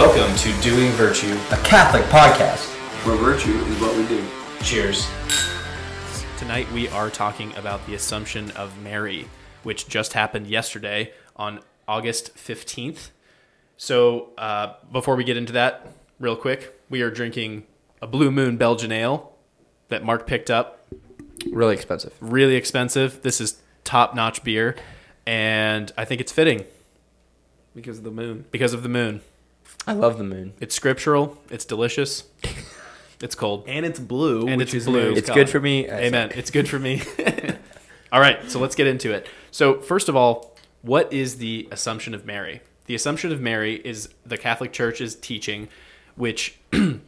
Welcome to Dewing Virtue. a Catholic podcast. Where virtue is what we do. Cheers. Tonight we are talking about the Assumption of Mary, which just happened yesterday on August 15th. So, uh, before we get into that, real quick, we are drinking a Blue Moon Belgian Ale that Mark picked up. Really expensive. Really expensive. This is top notch beer, and I think it's fitting Because of the moon. because of the moon. I love the moon. It's scriptural, it's delicious, it's cold. And it's blue. And which it's is blue. It's color. good for me. I Amen. think. It's good for me. all right, so let's get into it. So, first of all, what is the Assumption of Mary? The Assumption of Mary is the Catholic Church's teaching, which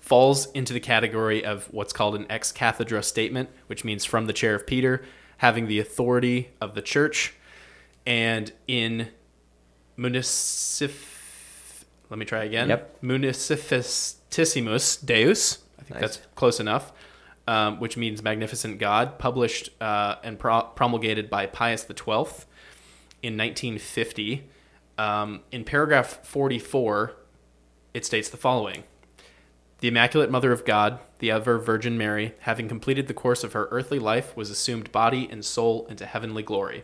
falls into the category of what's called an ex cathedra statement, which means from the chair of Peter, having the authority of the church. And in municif let me try again. Yep. Municifistissimus Deus. I think Nice. that's close enough. Um, which means magnificent God, published uh, and pro- promulgated by Pius XII in 1950. Um, in paragraph 44, it states the following The Immaculate Mother of God, the ever Virgin Mary, having completed the course of her earthly life, was assumed body and soul into heavenly glory.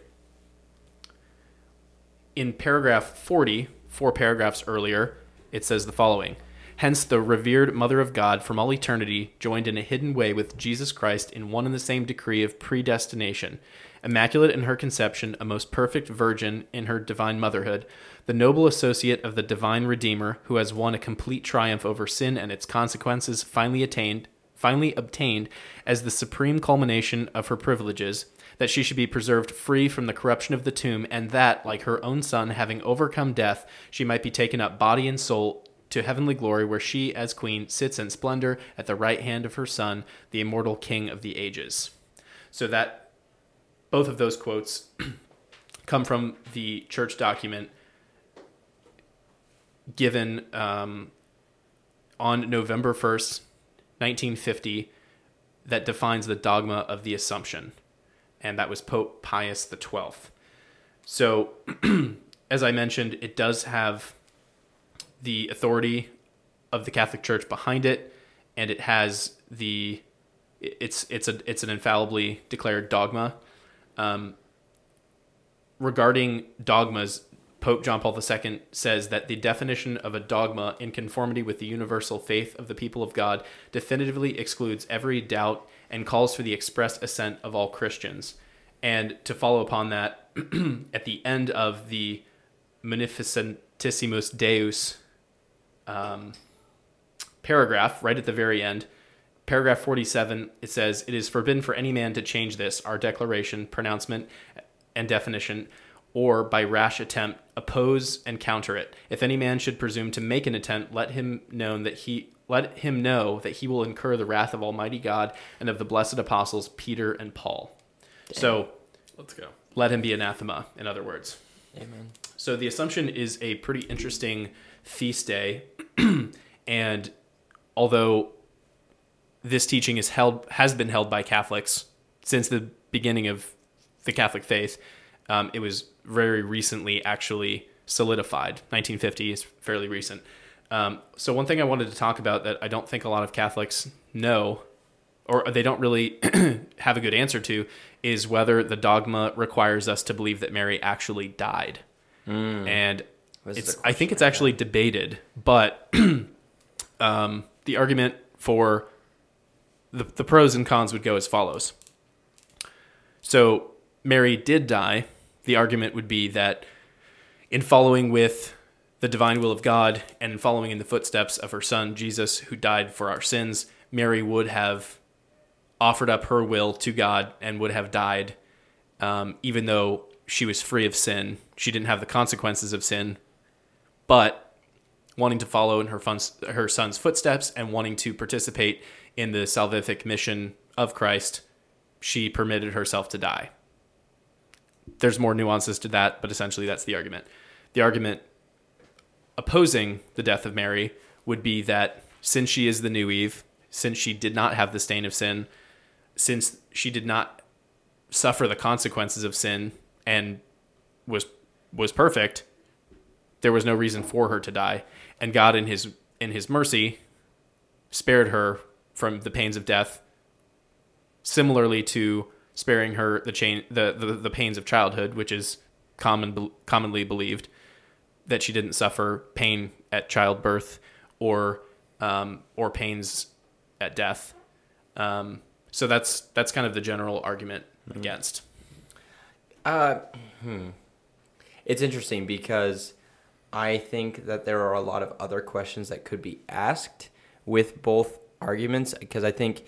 In paragraph 40, four paragraphs earlier, it says the following. Hence, the revered Mother of God from all eternity, joined in a hidden way with Jesus Christ in one and the same decree of predestination, immaculate in her conception, a most perfect virgin in her divine motherhood, the noble associate of the divine Redeemer, who has won a complete triumph over sin and its consequences, finally attained, finally obtained as the supreme culmination of her privileges, that she should be preserved free from the corruption of the tomb, and that, like her own son, having overcome death, she might be taken up body and soul to heavenly glory, where she, as queen, sits in splendor at the right hand of her son, the immortal king of the ages. So that both of those quotes come from the church document given um, on November 1st, 1950, that defines the dogma of the Assumption. And that was Pope Pius XII. So, as I mentioned, it does have the authority of the Catholic Church behind it, and it has the it's it's a it's an infallibly declared dogma. Um, regarding dogmas, Pope John Paul II says that the definition of a dogma in conformity with the universal faith of the people of God definitively excludes every doubt and calls for the express assent of all Christians. And to follow upon that, at the end of the Munificentissimus Deus um, paragraph, right at the very end, paragraph 47, it says, It is forbidden for any man to change this, our declaration, pronouncement, and definition, or by rash attempt, oppose and counter it. If any man should presume to make an attempt, let him know that he let him know that he will incur the wrath of Almighty God and of the blessed apostles Peter and Paul. So Let's go. let him be anathema, in other words. Amen. So the Assumption is a pretty interesting feast day, and although this teaching is held has been held by Catholics since the beginning of the Catholic faith, um, it was very recently actually solidified. 1950 is fairly recent. Um, so one thing I wanted to talk about that I don't think a lot of Catholics know, or they don't really have a good answer to, is whether the dogma requires us to believe that Mary actually died and it's, I think it's actually debated, but um, the argument for the, the pros and cons would go as follows. So Mary did die. The argument would be that in following with the divine will of God and in following in the footsteps of her son Jesus, who died for our sins, Mary would have offered up her will to God and would have died, um, even though she was free of sin. She didn't have the consequences of sin, but wanting to follow in her, fun's, her son's footsteps and wanting to participate in the salvific mission of Christ, she permitted herself to die. There's more nuances to that, but essentially that's the argument. The argument opposing the death of Mary would be that since she is the new Eve, since she did not have the stain of sin, since she did not suffer the consequences of sin and was was perfect, there was no reason for her to die, and God in his in his mercy spared her from the pains of death, similarly to sparing her the chain the the, the pains of childhood, which is common commonly believed that she didn't suffer pain at childbirth or um, or pains at death. Um, so that's that's kind of the general argument against. Uh, hmm. It's interesting because I think that there are a lot of other questions that could be asked with both arguments because I think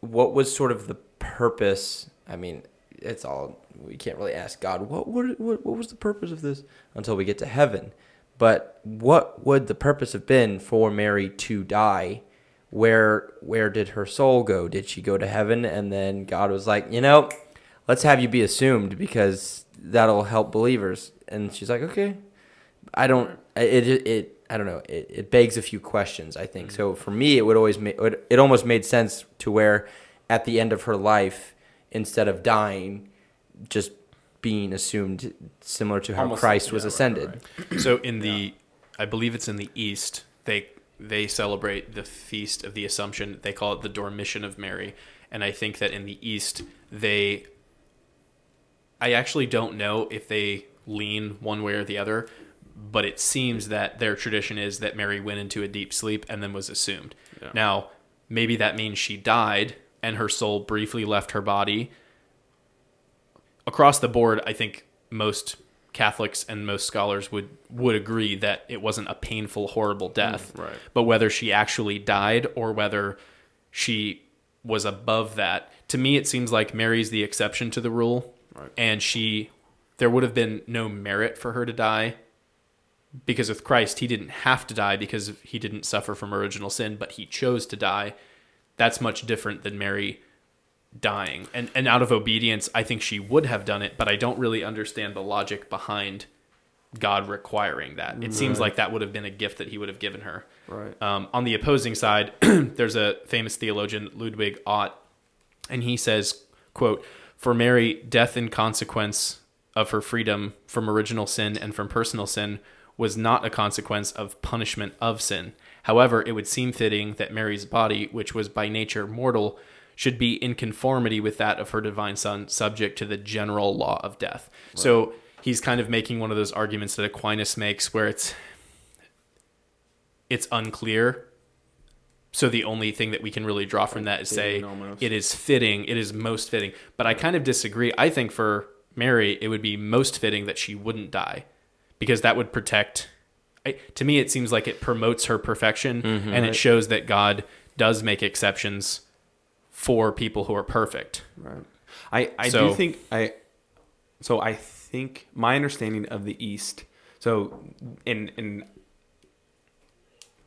what was sort of the purpose. I mean, it's all we can't really ask God what what what, was the purpose of this until we get to heaven. But what would the purpose have been for Mary to die? Where where did her soul go? Did she go to heaven and then God was like, you know, let's have you be assumed because that'll help believers. And she's like, okay. I don't. It it, it I don't know. It, it begs a few questions. I think so. For me, it would always make it, it almost made sense to where at the end of her life, instead of dying, just being assumed, similar to how Almost- Christ was yeah, right, ascended. right, So in the, I believe it's in the East. They they celebrate the feast of the Assumption. They call it the Dormition of Mary, and I think that in the East they. I actually don't know if they lean one way or the other, but it seems that their tradition is that Mary went into a deep sleep and then was assumed. Yeah. Now, maybe that means she died and her soul briefly left her body. Across the board, I think most Catholics and most scholars would would agree that it wasn't a painful, horrible mm, death. right. But whether she actually died or whether she was above that, to me, it seems like Mary's the exception to the rule, Right. and she there would have been no merit for her to die because with Christ, he didn't have to die because he didn't suffer from original sin, but he chose to die. That's much different than Mary dying. And and out of obedience, I think she would have done it, but I don't really understand the logic behind God requiring that. It seems like that would have been a gift that he would have given her. Right. Um, on the opposing side, there's a famous theologian, Ludwig Ott, and he says, quote, For Mary, death in consequence of her freedom from original sin and from personal sin was not a consequence of punishment of sin. However, it would seem fitting that Mary's body, which was by nature mortal, should be in conformity with that of her divine son, subject to the general law of death. So he's kind of making one of those arguments that Aquinas makes where it's it's unclear. So the only thing that we can really draw from that is say almost. it is fitting, it is most fitting. But I kind of disagree. I think for Mary, it would be most fitting that she wouldn't die because that would protect. I, to me, it seems like it promotes her perfection and it shows that God does make exceptions for people who are perfect. Right. I, I So- do think I so I think my understanding of the East so in in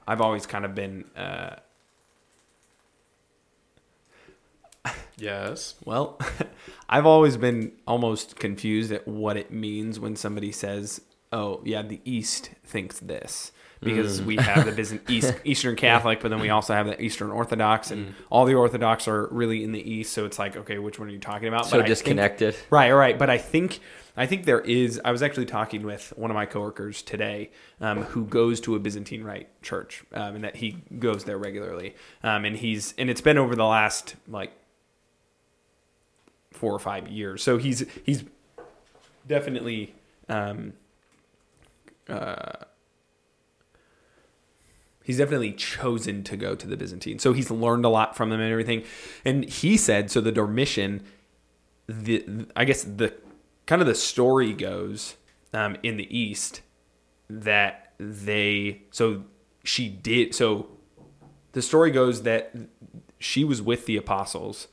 I've always kind of been uh Yes. well I've always been almost confused at what it means when somebody says, "Oh, yeah, the East thinks this." Because we have the Byzant- East, Eastern Catholic, but then we also have the Eastern Orthodox, and all the Orthodox are really in the East. So it's like, okay, which one are you talking about? So But I think- disconnected. Right, right. But I think I think there is. I was actually talking with one of my coworkers today, um, who goes to a Byzantine Rite church, um, and that he goes there regularly. Um, and he's and it's been over the last like four or five years. So he's he's definitely. Um, uh, he's definitely chosen to go to the Byzantine. So he's learned a lot from them and everything. And he said so the Dormition the I guess the kind of the story goes um, in the East that they so she did so the story goes that she was with the apostles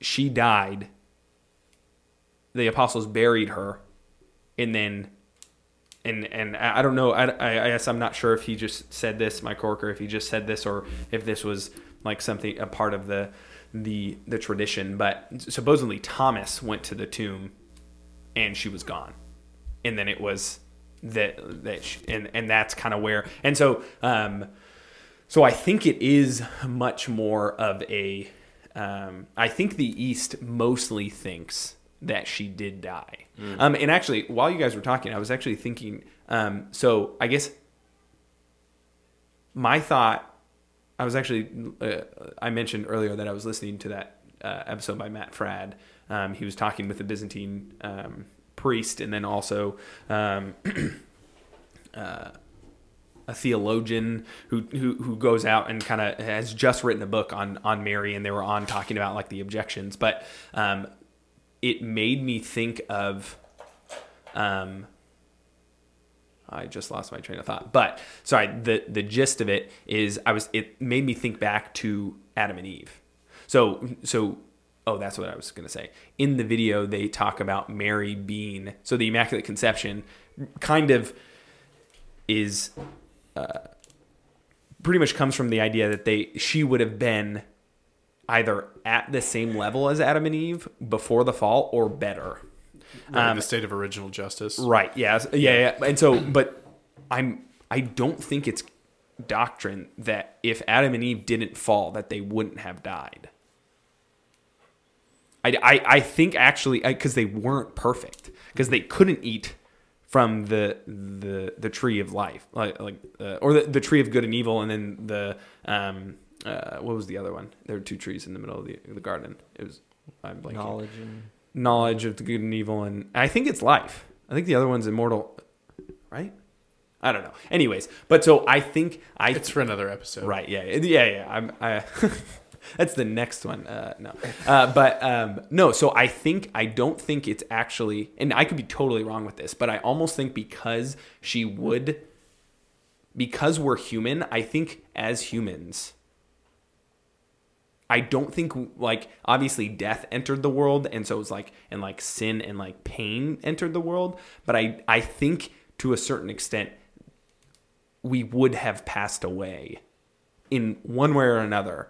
she died the apostles buried her and then and and I don't know I, I guess I'm not sure if he just said this my Corker, if he just said this or if this was like something a part of the the the tradition but supposedly Thomas went to the tomb and she was gone. And then it was that that she, and and that's kind of where and so um so I think it is much more of a um I think the east mostly thinks that she did die. Um, and actually, while you guys were talking, I was actually thinking. Um, so I guess my thought. I was actually. Uh, I mentioned earlier that I was listening to that uh, episode by Matt Fradd. Um, he was talking with the Byzantine um, priest, and then also. Um, uh, a theologian who, who who goes out and kind of has just written a book on on Mary, and they were on talking about like the objections. But um, it made me think of um, I just lost my train of thought. But sorry, the the gist of it is I was it made me think back to Adam and Eve. So so oh that's what I was going to say. In the video they talk about Mary being so the immaculate conception kind of is uh, pretty much comes from the idea that they she would have been either at the same level as Adam and Eve before the fall or better. Right, the state of original justice. Right. Yeah. Yeah. Yeah. And so, but I'm. I don't think it's doctrine that if Adam and Eve didn't fall, that they wouldn't have died. I, I, I think actually because they weren't perfect because they couldn't eat from the the the tree of life like like uh, or the, the tree of good and evil and then the um uh, what was the other one there were two trees in the middle of the, the garden it was I'm blanking Knowledge and knowledge of the good and evil and I think it's life. I think the other one's immortal, right? I don't know. Anyways, but so I think I It's for another episode. right. Yeah, yeah, yeah. I'm I. That's the next one. Uh, no, uh, but um, no. So I think I don't think it's actually, and I could be totally wrong with this, but I almost think because she would, because we're human, I think as humans, I don't think like obviously death entered the world and so it's like and like sin and like pain entered the world but I I think to a certain extent we would have passed away in one way or another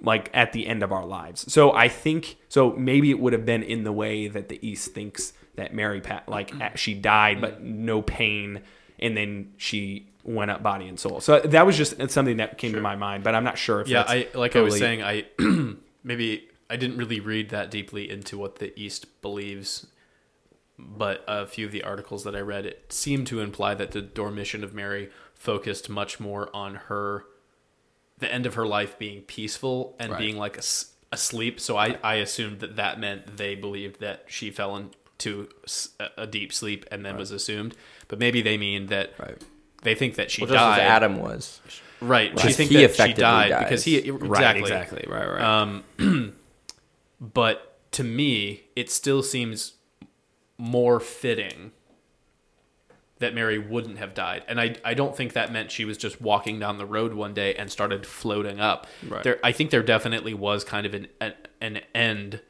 like at the end of our lives. So I think so maybe it would have been in the way that the east thinks that Mary Pat like mm-hmm. she died but no pain and then she went up body and soul. So that was just something that came to my mind, but I'm not sure if Yeah, I like I was saying, I maybe I didn't really read that deeply into what the East believes, but a few of the articles that I read it seemed to imply that the Dormition of Mary focused much more on her, the end of her life being peaceful and Right. being like as- asleep. So I I assumed that that meant they believed that she fell into a deep sleep and then was assumed, but maybe they mean that. Right. They think that she well, just as died. Adam was. Right. She think he that she died dies. because he Right, exactly exactly. Right, right. Um, but to me, it still seems more fitting that Mary wouldn't have died, and I I don't think that meant she was just walking down the road one day and started floating up. Right. There, I think there definitely was kind of an an, an end,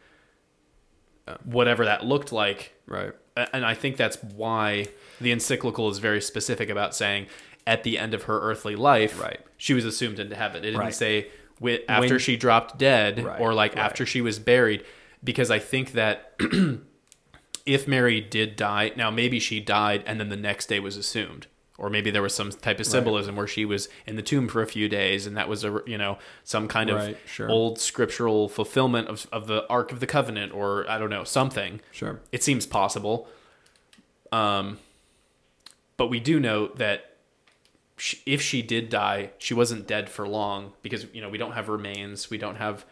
whatever that looked like, right. and I think that's why the encyclical is very specific about saying at the end of her earthly life, Right. she was assumed into heaven. It didn't Right. say wi- after When- she dropped dead Right, or like after she was buried, because I think that if Mary did die, now maybe she died and then the next day was assumed. Or maybe there was some type of symbolism where she was in the tomb for a few days, and that was a you know some kind of sure. old scriptural fulfillment of, of the Ark of the Covenant, or I don't know something Sure. it seems possible. Um, but we do know that sh if she did die, she wasn't dead for long because you know we don't have remains, we don't have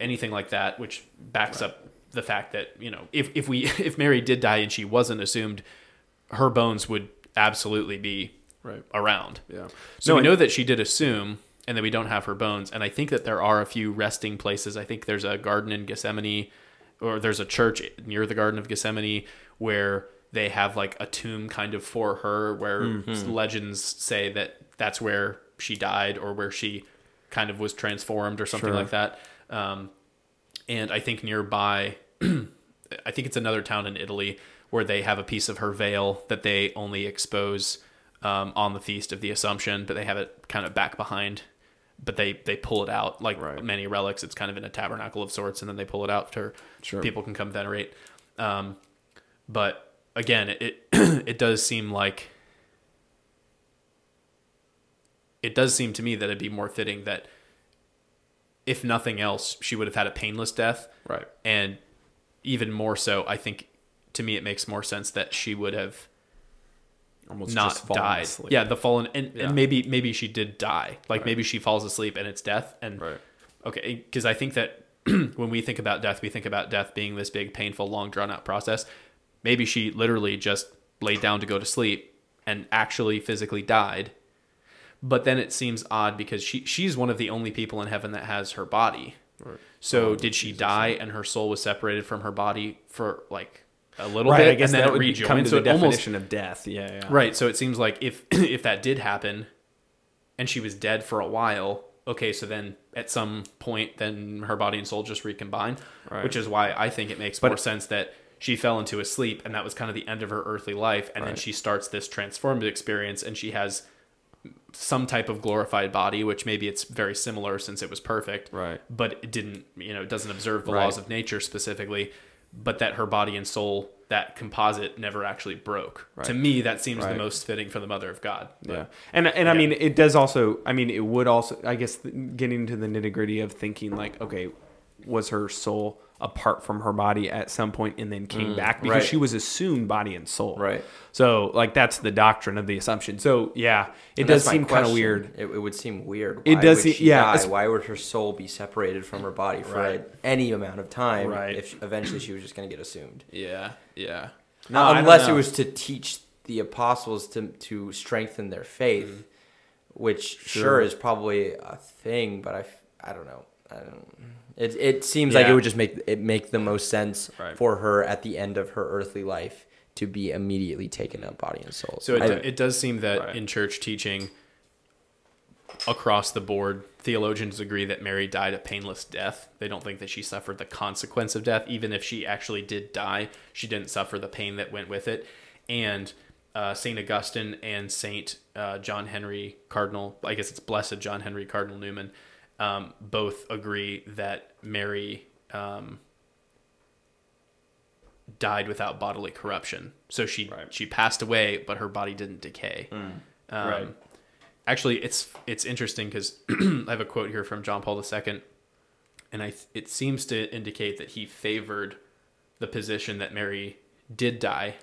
anything like that, which backs up the fact that you know if if we if Mary did die and she wasn't assumed, her bones would absolutely be Right. around. Yeah. So No, we know that she did assume, and that we don't have her bones. And I think that there are a few resting places. I think there's a garden in Gethsemane, or there's a church near the Garden of Gethsemane where they have like a tomb kind of for her, where Mm-hmm. legends say that that's where she died or where she kind of was transformed or something Sure. like that. Um, and I think nearby, I think it's another town in Italy where they have a piece of her veil that they only expose um, on the feast of the Assumption, but they have it kind of back behind. But they they pull it out like Right. many relics. It's kind of in a tabernacle of sorts, and then they pull it out to Sure. people can come venerate. Um, but again, it it, it does seem like it does seem to me that it'd be more fitting that if nothing else, she would have had a painless death Right. and even more so, I think to me it makes more sense that she would have Almost not died. asleep. Yeah, the fallen, and, Yeah. and maybe maybe she did die. Like Right. maybe she falls asleep and it's death. And Right. okay, because I think that when we think about death, we think about death being this big, painful, long, drawn out process. Maybe she literally just laid down to go to sleep and actually physically died. But then it seems odd because she she's one of the only people in heaven that has her body. So Oh, did she die and her soul was separated from her body for like a little Right, bit, I guess and then that it would come to so the it almost definition of death. Yeah, yeah. Right. So it seems like if if that did happen, and she was dead for a while, okay, so then at some point, then her body and soul just recombine, Right. which is why I think it makes But- more sense that she fell into a sleep, and that was kind of the end of her earthly life, and then she starts this transformative experience, and she has some type of glorified body, which maybe it's very similar since it was perfect, Right. but it didn't, you know, it doesn't observe the Right. laws of nature specifically, but that her body and soul, that composite never actually broke. Right. To me, that seems Right. the most fitting for the mother of God. But- Yeah, and and I mean, it does also. I mean, it would also. I guess getting into the nitty gritty of thinking like, okay, was her soul apart from her body at some point and then came mm, back because right. she was assumed body and soul. Right. So like that's the doctrine of the assumption. So yeah, it And does seem kind of weird. It, it would seem weird. It does seem- yeah? Why would her soul be separated from her body for Right. any amount of time? Right. If eventually she was just going to get assumed. Yeah, yeah. No, don't unless it was to teach the apostles to to strengthen their faith, mm-hmm. which sure. Sure. is probably a thing, but I I don't know. I don't. It it seems like it would just make it make the most sense Right. for her at the end of her earthly life to be immediately taken up body and soul. So it, I- it does seem that Right. in church teaching across the board, theologians agree that Mary died a painless death. They don't think that she suffered the consequence of death. Even if she actually did die, she didn't suffer the pain that went with it. And uh, St. Augustine and St. Uh, John Henry Cardinal, I guess it's Blessed John Henry Cardinal Newman, um, both agree that Mary um, died without bodily corruption. So she Right. she passed away, but her body didn't decay. Um, Right. Actually, it's it's interesting because I have a quote here from John Paul II, and I it seems to indicate that he favored the position that Mary did die.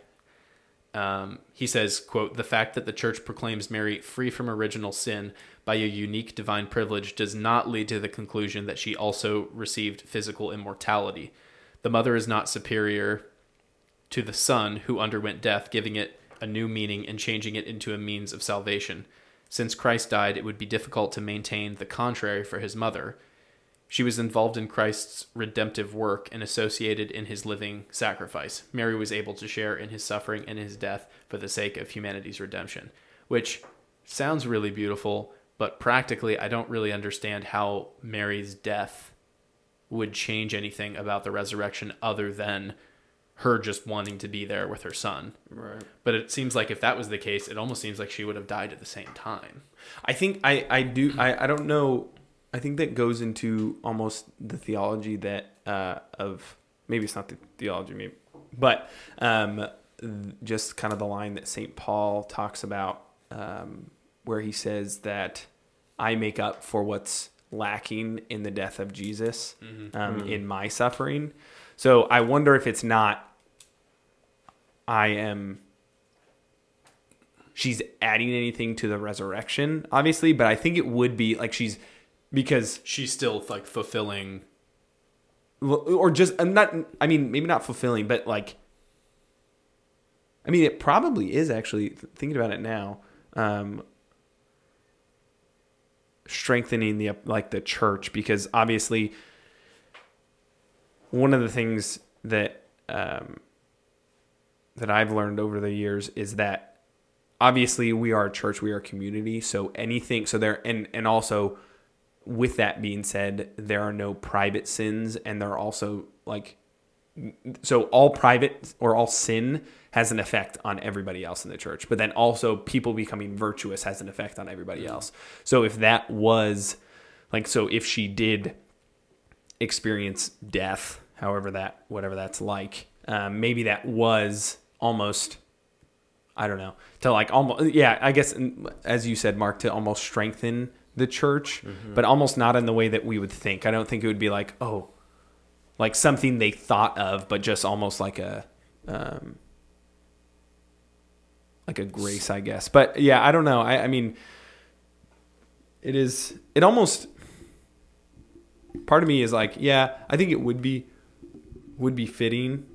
Um, he says, "quote The fact that the Church proclaims Mary free from original sin by a unique divine privilege does not lead to the conclusion that she also received physical immortality. The mother is not superior to the Son who underwent death, giving it a new meaning and changing it into a means of salvation. Since Christ died, it would be difficult to maintain the contrary for his mother. She was involved in Christ's redemptive work and associated in his living sacrifice. Mary was able to share in his suffering and his death for the sake of humanity's redemption, which sounds really beautiful, but practically, I don't really understand how Mary's death would change anything about the resurrection other than her just wanting to be there with her son. Right. But it seems like if that was the case, it almost seems like she would have died at the same time. I think I I do I I don't know. I think that goes into almost the theology that uh, of maybe it's not the theology maybe, but um, just kind of the line that Saint Paul talks about um, where he says that I make up for what's lacking in the death of Jesus um, in my suffering. So I wonder if it's not I am she's adding anything to the resurrection, obviously, but I think it would be like she's because She's still like fulfilling. or just I'm not I mean maybe not fulfilling, but like I mean it probably is actually thinking about it now. Um strengthening the like the church because obviously one of the things that um that I've learned over the years is that obviously we are a church, we are a community, so anything so there and and also with that being said, there are no private sins and there are also like so all private or all sin has an effect on everybody else in the church but then also people becoming virtuous has an effect on everybody else. So if that was like so if she did experience death however that whatever that's like um, maybe that was almost i don't know to like almost yeah i guess mm, as you said mark to almost strengthen the church but almost not in the way that we would think i don't think it would be like oh like something they thought of, but just almost like a um, like a grace, I guess. But yeah, I don't know. I, I mean, it is. It almost. Part of me is like, yeah, I think it would be would be fitting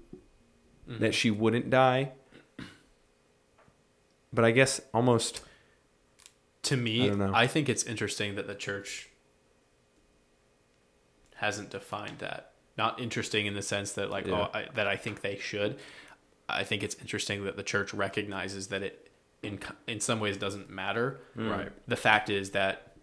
that she wouldn't die. But I guess almost To I me, know. I, think it's interesting that the church hasn't defined that. Not interesting in the sense that like oh, Yeah. oh I, that I think they should. I think it's interesting that the church recognizes that it in in some ways doesn't matter. Hmm. Right. The fact is that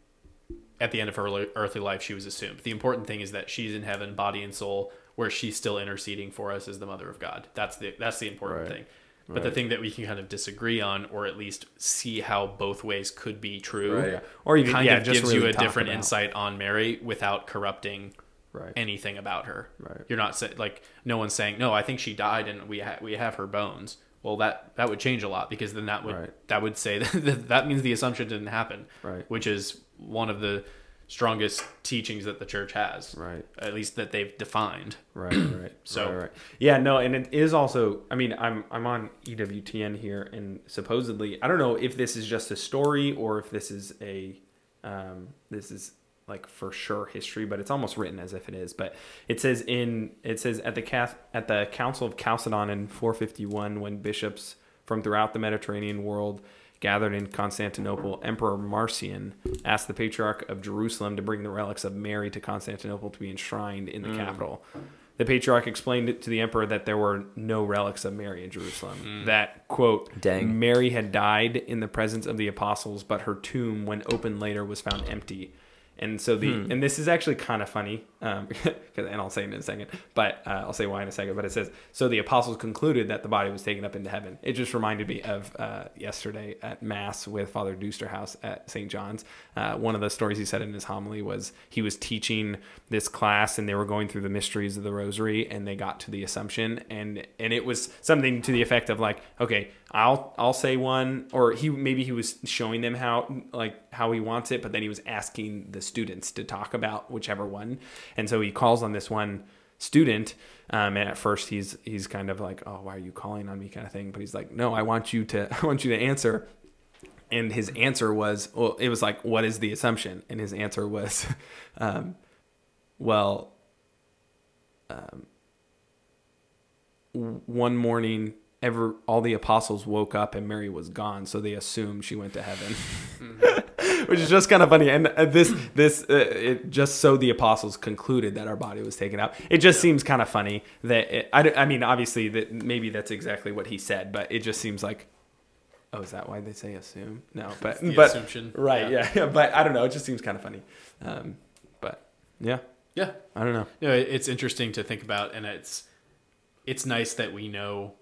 at the end of her earthly life she was assumed. The important thing is that she's in heaven body and soul where she's still interceding for us as the mother of God. That's the that's the important Right. thing. But the thing that we can kind of disagree on, or at least see how both ways could be true, Right. Or even- kind yeah, of just gives you a different about- insight on Mary without corrupting right. anything about her. Right. You're not say, like no one's saying no. I think she died and we ha- we have her bones. Well, that that would change a lot because then that would Right. that would say that that means the assumption didn't happen. Right. Which is one of the strongest teachings that the church has. Right. At least that they've defined. Right, right. So- right, right. yeah, no, and it is also. I mean, I'm I'm on EWTN here, and supposedly, I don't know if this is just a story or if this is a, um, this is like for sure history, but it's almost written as if it is. But it says in it says at the Cath, at the Council of Chalcedon in 451, when bishops from throughout the Mediterranean world gathered in Constantinople, Emperor Marcian asked the Patriarch of Jerusalem to bring the relics of Mary to Constantinople to be enshrined in the hmm. capital. The Patriarch explained it to the Emperor that there were no relics of Mary in Jerusalem. Hmm. That, quote, Dang. Mary had died in the presence of the apostles, but her tomb, when opened later, was found empty. And so the hmm. and this is actually kind of funny, um, and I'll say it in a second, but uh, I'll say why in a second. But it says so the apostles concluded that the body was taken up into heaven. It just reminded me of uh, yesterday at mass with Father Dusterhouse at St. John's. Uh, one of the stories he said in his homily was he was teaching this class and they were going through the mysteries of the Rosary and they got to the Assumption and and it was something to the effect of like okay I'll I'll say one or he maybe he was showing them how like how he wants it but then he was asking the students to talk about whichever one and so he calls on this one student um, and at first he's he's kind of like oh why are you calling on me? kind of thing. But he's like no I want you to I want you to answer. And his answer was well it was like what is the assumption? And his answer was um, well um, one morning ever all the apostles woke up and mary was gone so they assumed she went to heaven which is just kind of funny. And uh, this this uh, it just so the apostles concluded that our body was taken out it just seems kind of funny that it, I, I mean obviously that maybe that's exactly what he said but it just seems like oh is that why they say assume? No but but assumption. right yeah. yeah. But i don't know. It just seems kind of funny. Um, but yeah. Yeah. i don't know. No, it- it's interesting to think about, and it's it's nice that we know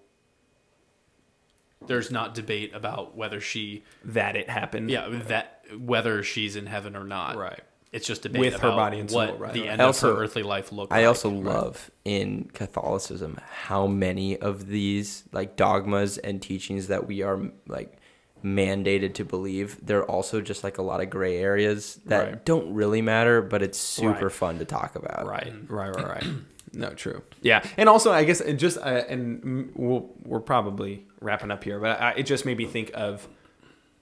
there's not debate about whether she, that it happened. Yeah, that whether she's in heaven or not. right It's just a debate With her about body and soul, what right, the right. end I of also- her earthly life looked I like. also love in Catholicism how many of these like dogmas and teachings that we are like mandated to believe they're also just like a lot of gray areas that Right. don't really matter but it's super Right. fun to talk about Right, right, right, right. no, true. Yeah, and also I guess it just uh, and mm, we'll, we're probably wrapping up here, but I, it just made me think of,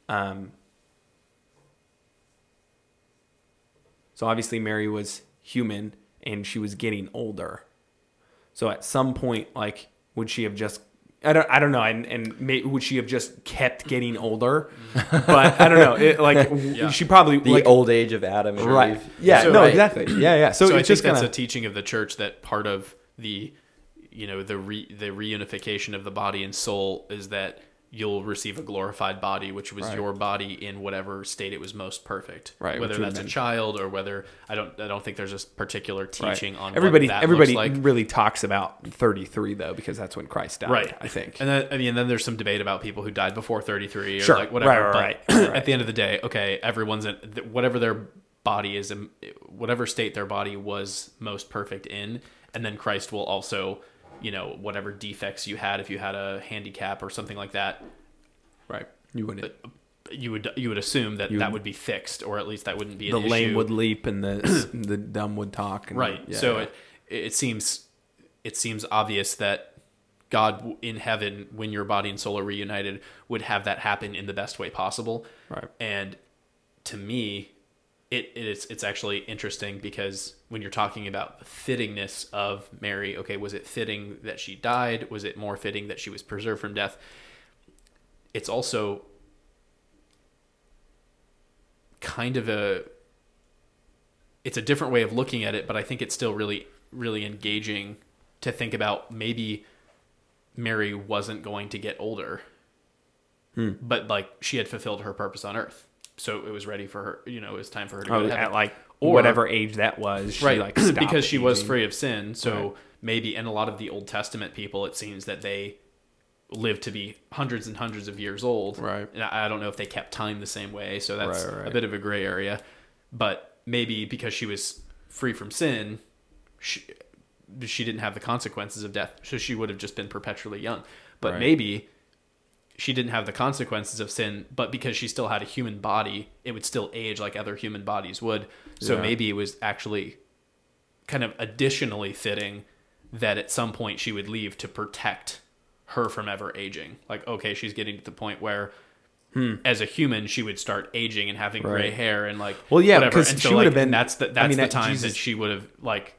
um. So obviously Mary was human and she was getting older. So at some point, like, would she have just? I don't. I don't know. And and may, would she have just kept getting older? but I don't know. It, like Yeah. she probably the like old age of Adam and right. Eve. Yeah. So- no. Right. Exactly. Yeah. Yeah. So, So, I it's think just that's kind a teaching of the church that part of the, you know, the re, the reunification of the body and soul is that you'll receive a glorified body, which was Right. your body in whatever state it was most perfect. Right, Whether that's a child or whether I don't I don't think there's a particular teaching on everybody. everybody like. really talks about thirty three though because that's when Christ died. Right, I think. and then I mean, then there's some debate about people who died before 33 or Sure. like whatever. Right, right, right, right, right. at the end of the day, okay, everyone's in whatever their body is, in whatever state their body was most perfect in, and then Christ will also, you know, whatever defects you had, if you had a handicap or something like that, right. You wouldn't. you would you would assume that that would be fixed, or at least that wouldn't be The an lame would leap and the the dumb would talk. And, right yeah, so yeah. It, it seems it seems obvious that God in heaven, when your body and soul are reunited, would have that happen in the best way possible. Right. And to me, it, it is it's actually interesting because when you're talking about the fittingness of Mary, okay, was it fitting that she died? Was it more fitting that she was preserved from death? It's also kind of a it's a different way of looking at it, but I think it's still really really engaging to think about maybe Mary wasn't going to get older. Hmm. But like she had fulfilled her purpose on earth. So it was ready for her, you know, it was time for her to go Oh, to heaven. at like Or- whatever age that was, she right like because she was free of sin so Right. maybe and a lot of the old testament people it seems that they lived to be hundreds and hundreds of years old Right. and i don't know if they kept time the same way so that's Right, right. a bit of a gray area but maybe because she was free from sin she, she didn't have the consequences of death so she would have just been perpetually young but maybe she didn't have the consequences of sin, but because she still had a human body, it would still age like other human bodies would. So Yeah. maybe it was actually kind of additionally fitting that at some point she would leave to protect her from ever aging. Like, okay, she's getting to the point where as a human she would start aging and having gray Hmm. Hair and like Well, yeah, whatever. 'cause and she so, would have been- that's the I that's mean, the that time Jesus- that she would have like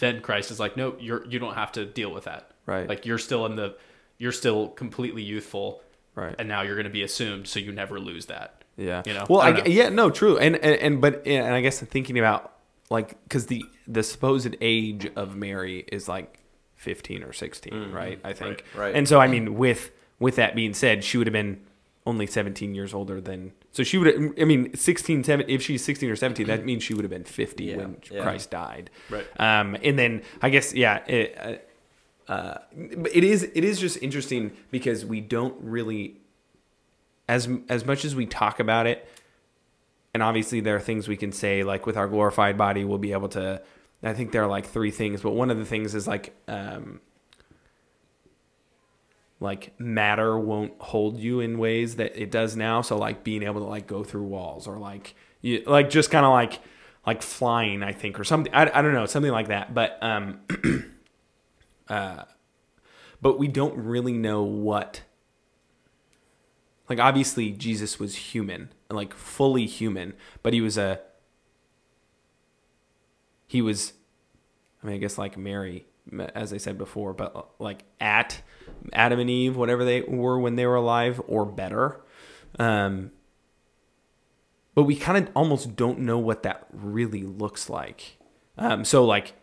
then Christ is like, no, you're you don't have to deal with that. Right. Like you're still in the you're still completely youthful Right. and now you're going to be assumed so you never lose that Yeah. You know? Well, I I, know. yeah, no, true. And, and and but and I guess thinking about like because the the supposed age of Mary is like fifteen or 16 right? I think. Mm-hmm. right. And so I mean, with with that being said, she would have been only 17 years older than so she would I mean 16 7 if she's 16 or 17 that means she would have been 50 Yeah, when yeah. Christ died Right. um and then I guess yeah it, uh, but it is it is just interesting because we don't really as as much as we talk about it and obviously there are things we can say like with our glorified body we'll be able to i think there are like three things but one of the things is like um like matter won't hold you in ways that it does now. So like being able to like go through walls or like you like just kind of like like flying i think or something I, I don't know something like that. But um uh but we don't really know what like obviously Jesus was human, like fully human, but he was a he was I mean I guess like Mary as I said before, but like at Adam and Eve whatever they were when they were alive or better. Um but we kind of almost don't know what that really looks like. Um so like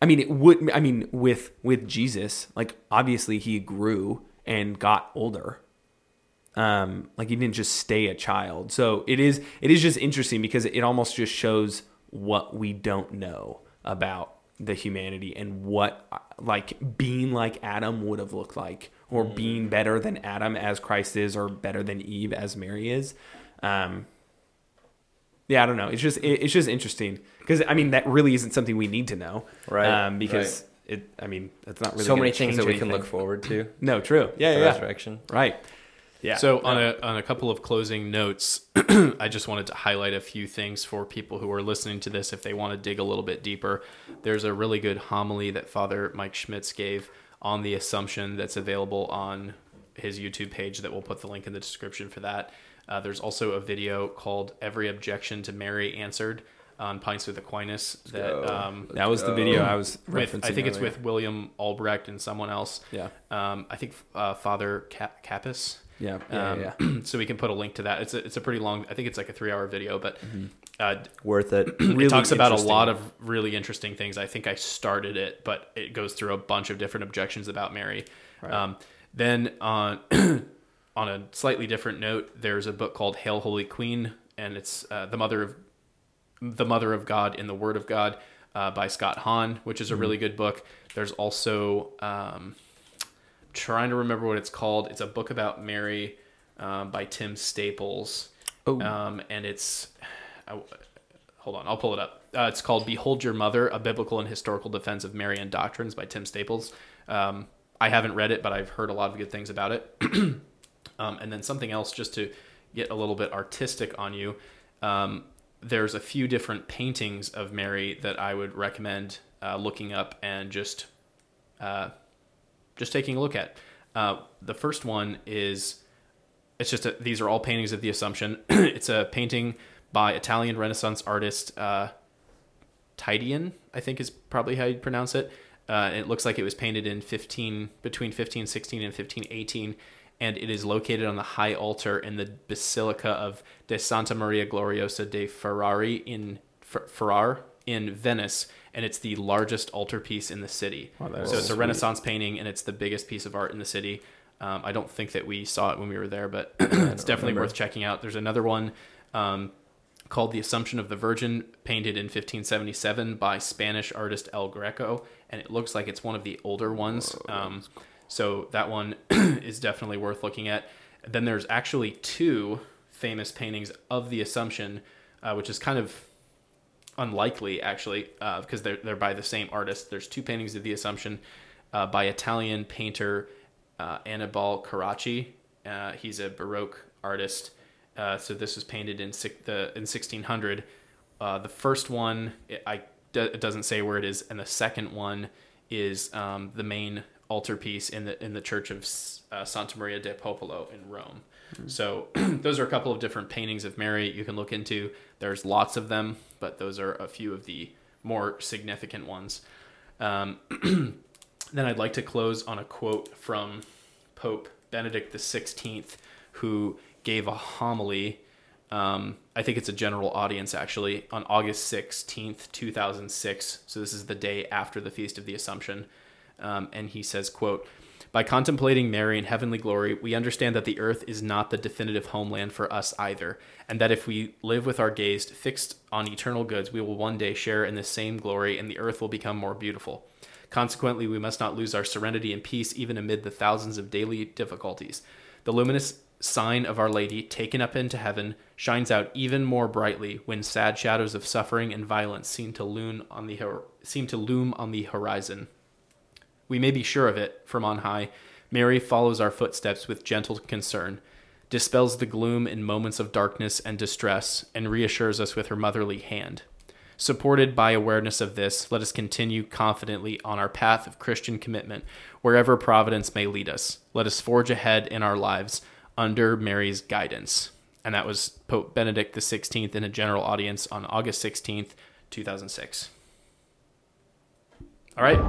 I mean, it would. I mean, with with Jesus, like obviously he grew and got older. Um, like he didn't just stay a child. So it is. It is just interesting because it almost just shows what we don't know about the humanity and what like being like Adam would have looked like, or being better than Adam as Christ is, or better than Eve as Mary is. Um, yeah, I don't know. It's just it, it's just interesting because I mean that really isn't something we need to know, Right, Um, because it. I mean, it's not really so many things that we can look forward to. No, true. Yeah, the yeah, yeah. resurrection. right. Yeah. So on No. a on a couple of closing notes, I just wanted to highlight a few things for people who are listening to this if they want to dig a little bit deeper. There's a really good homily that Father Mike Schmitz gave on the Assumption that's available on his YouTube page that we'll put the link in the description for that. Uh, there's also a video called "Every Objection to Mary Answered" on Pints with Aquinas that um, that was the video I was with. I think it's with William Albrecht and someone else. Yeah. Um, I think uh, Father Cap- Capus. Yeah, yeah, Um, yeah. yeah. so we can put a link to that. It's a, it's a pretty long. I think it's like a three hour video, but uh, Worth it. it talks about a lot of really interesting things. I think I started it, but it goes through a bunch of different objections about Mary. Um, then on on a slightly different note, there's a book called Hail Holy Queen, and it's uh, the mother of the mother of God in the Word of God uh, by Scott Hahn, which is a really good book. There's also um, trying to remember what it's called. It's a book about Mary um, by Tim Staples. Oh. Um, and it's, I, hold on, I'll pull it up. Uh, it's called Behold Your Mother, A Biblical and Historical Defense of Marian Doctrines by Tim Staples. Um, I haven't read it, but I've heard a lot of good things about it. um, and then something else just to get a little bit artistic on you. There's a few different paintings of Mary that I would recommend uh, looking up and just uh, just taking a look at. Uh, the first one is it's just a, these are all paintings of the Assumption. it's a painting by Italian Renaissance artist uh, Titian, I think is probably how you'd pronounce it. Uh, it looks like it was painted in 15 between 1516 and 1518, and it is located on the high altar in the Basilica of De Santa Maria Gloriosa de Ferrari in Fer- Ferrar in Venice, and it's the largest altarpiece in the city. So it's a. Renaissance painting, and it's the biggest piece of art in the city. Um, I don't think that we saw it when we were there, but it's definitely remember. worth checking out. There's another one um, called The Assumption of the Virgin, painted in 1577 by Spanish artist El Greco, and it looks like it's one of the older ones. Um, so that one is definitely worth looking at. Then there's actually two famous paintings of the Assumption, uh, which is kind of unlikely actually uh, because they're they're by the same artist. There's two paintings of the Assumption uh, by Italian painter uh, Annibale Carracci. Uh, he's a Baroque artist. Uh, so this was painted in six, the in 1600. Uh, the first one it, I it doesn't say where it is, and the second one is um, the main altarpiece in the in the church of uh, Santa Maria del Popolo in Rome. So those are a couple of different paintings of Mary you can look into. There's lots of them, but those are a few of the more significant ones. Um, then I'd like to close on a quote from Pope Benedict XVI, who gave a homily. Um, I think it's a general audience actually on August 16th, 2006. So this is the day after the Feast of the Assumption. Um, and he says, quote, by contemplating Mary in heavenly glory, we understand that the earth is not the definitive homeland for us either, and that if we live with our gaze fixed on eternal goods, we will one day share in the same glory and the earth will become more beautiful. Consequently, we must not lose our serenity and peace even amid the thousands of daily difficulties. The luminous sign of Our Lady, taken up into heaven, shines out even more brightly when sad shadows of suffering and violence seem to loom on the hor- seem to loom on the horizon. We may be sure of it from on high. Mary follows our footsteps with gentle concern, dispels the gloom in moments of darkness and distress, and reassures us with her motherly hand. Supported by awareness of this, let us continue confidently on our path of Christian commitment, wherever providence may lead us. Let us forge ahead in our lives under Mary's guidance. And that was Pope Benedict XVI in a general audience on August 16th, 2006. All right,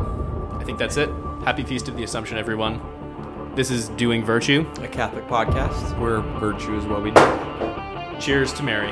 think that's it. Happy Feast of the Assumption, everyone. This is Dewing Virtue. A Catholic podcast. Where virtue is what we do. Cheers to Mary.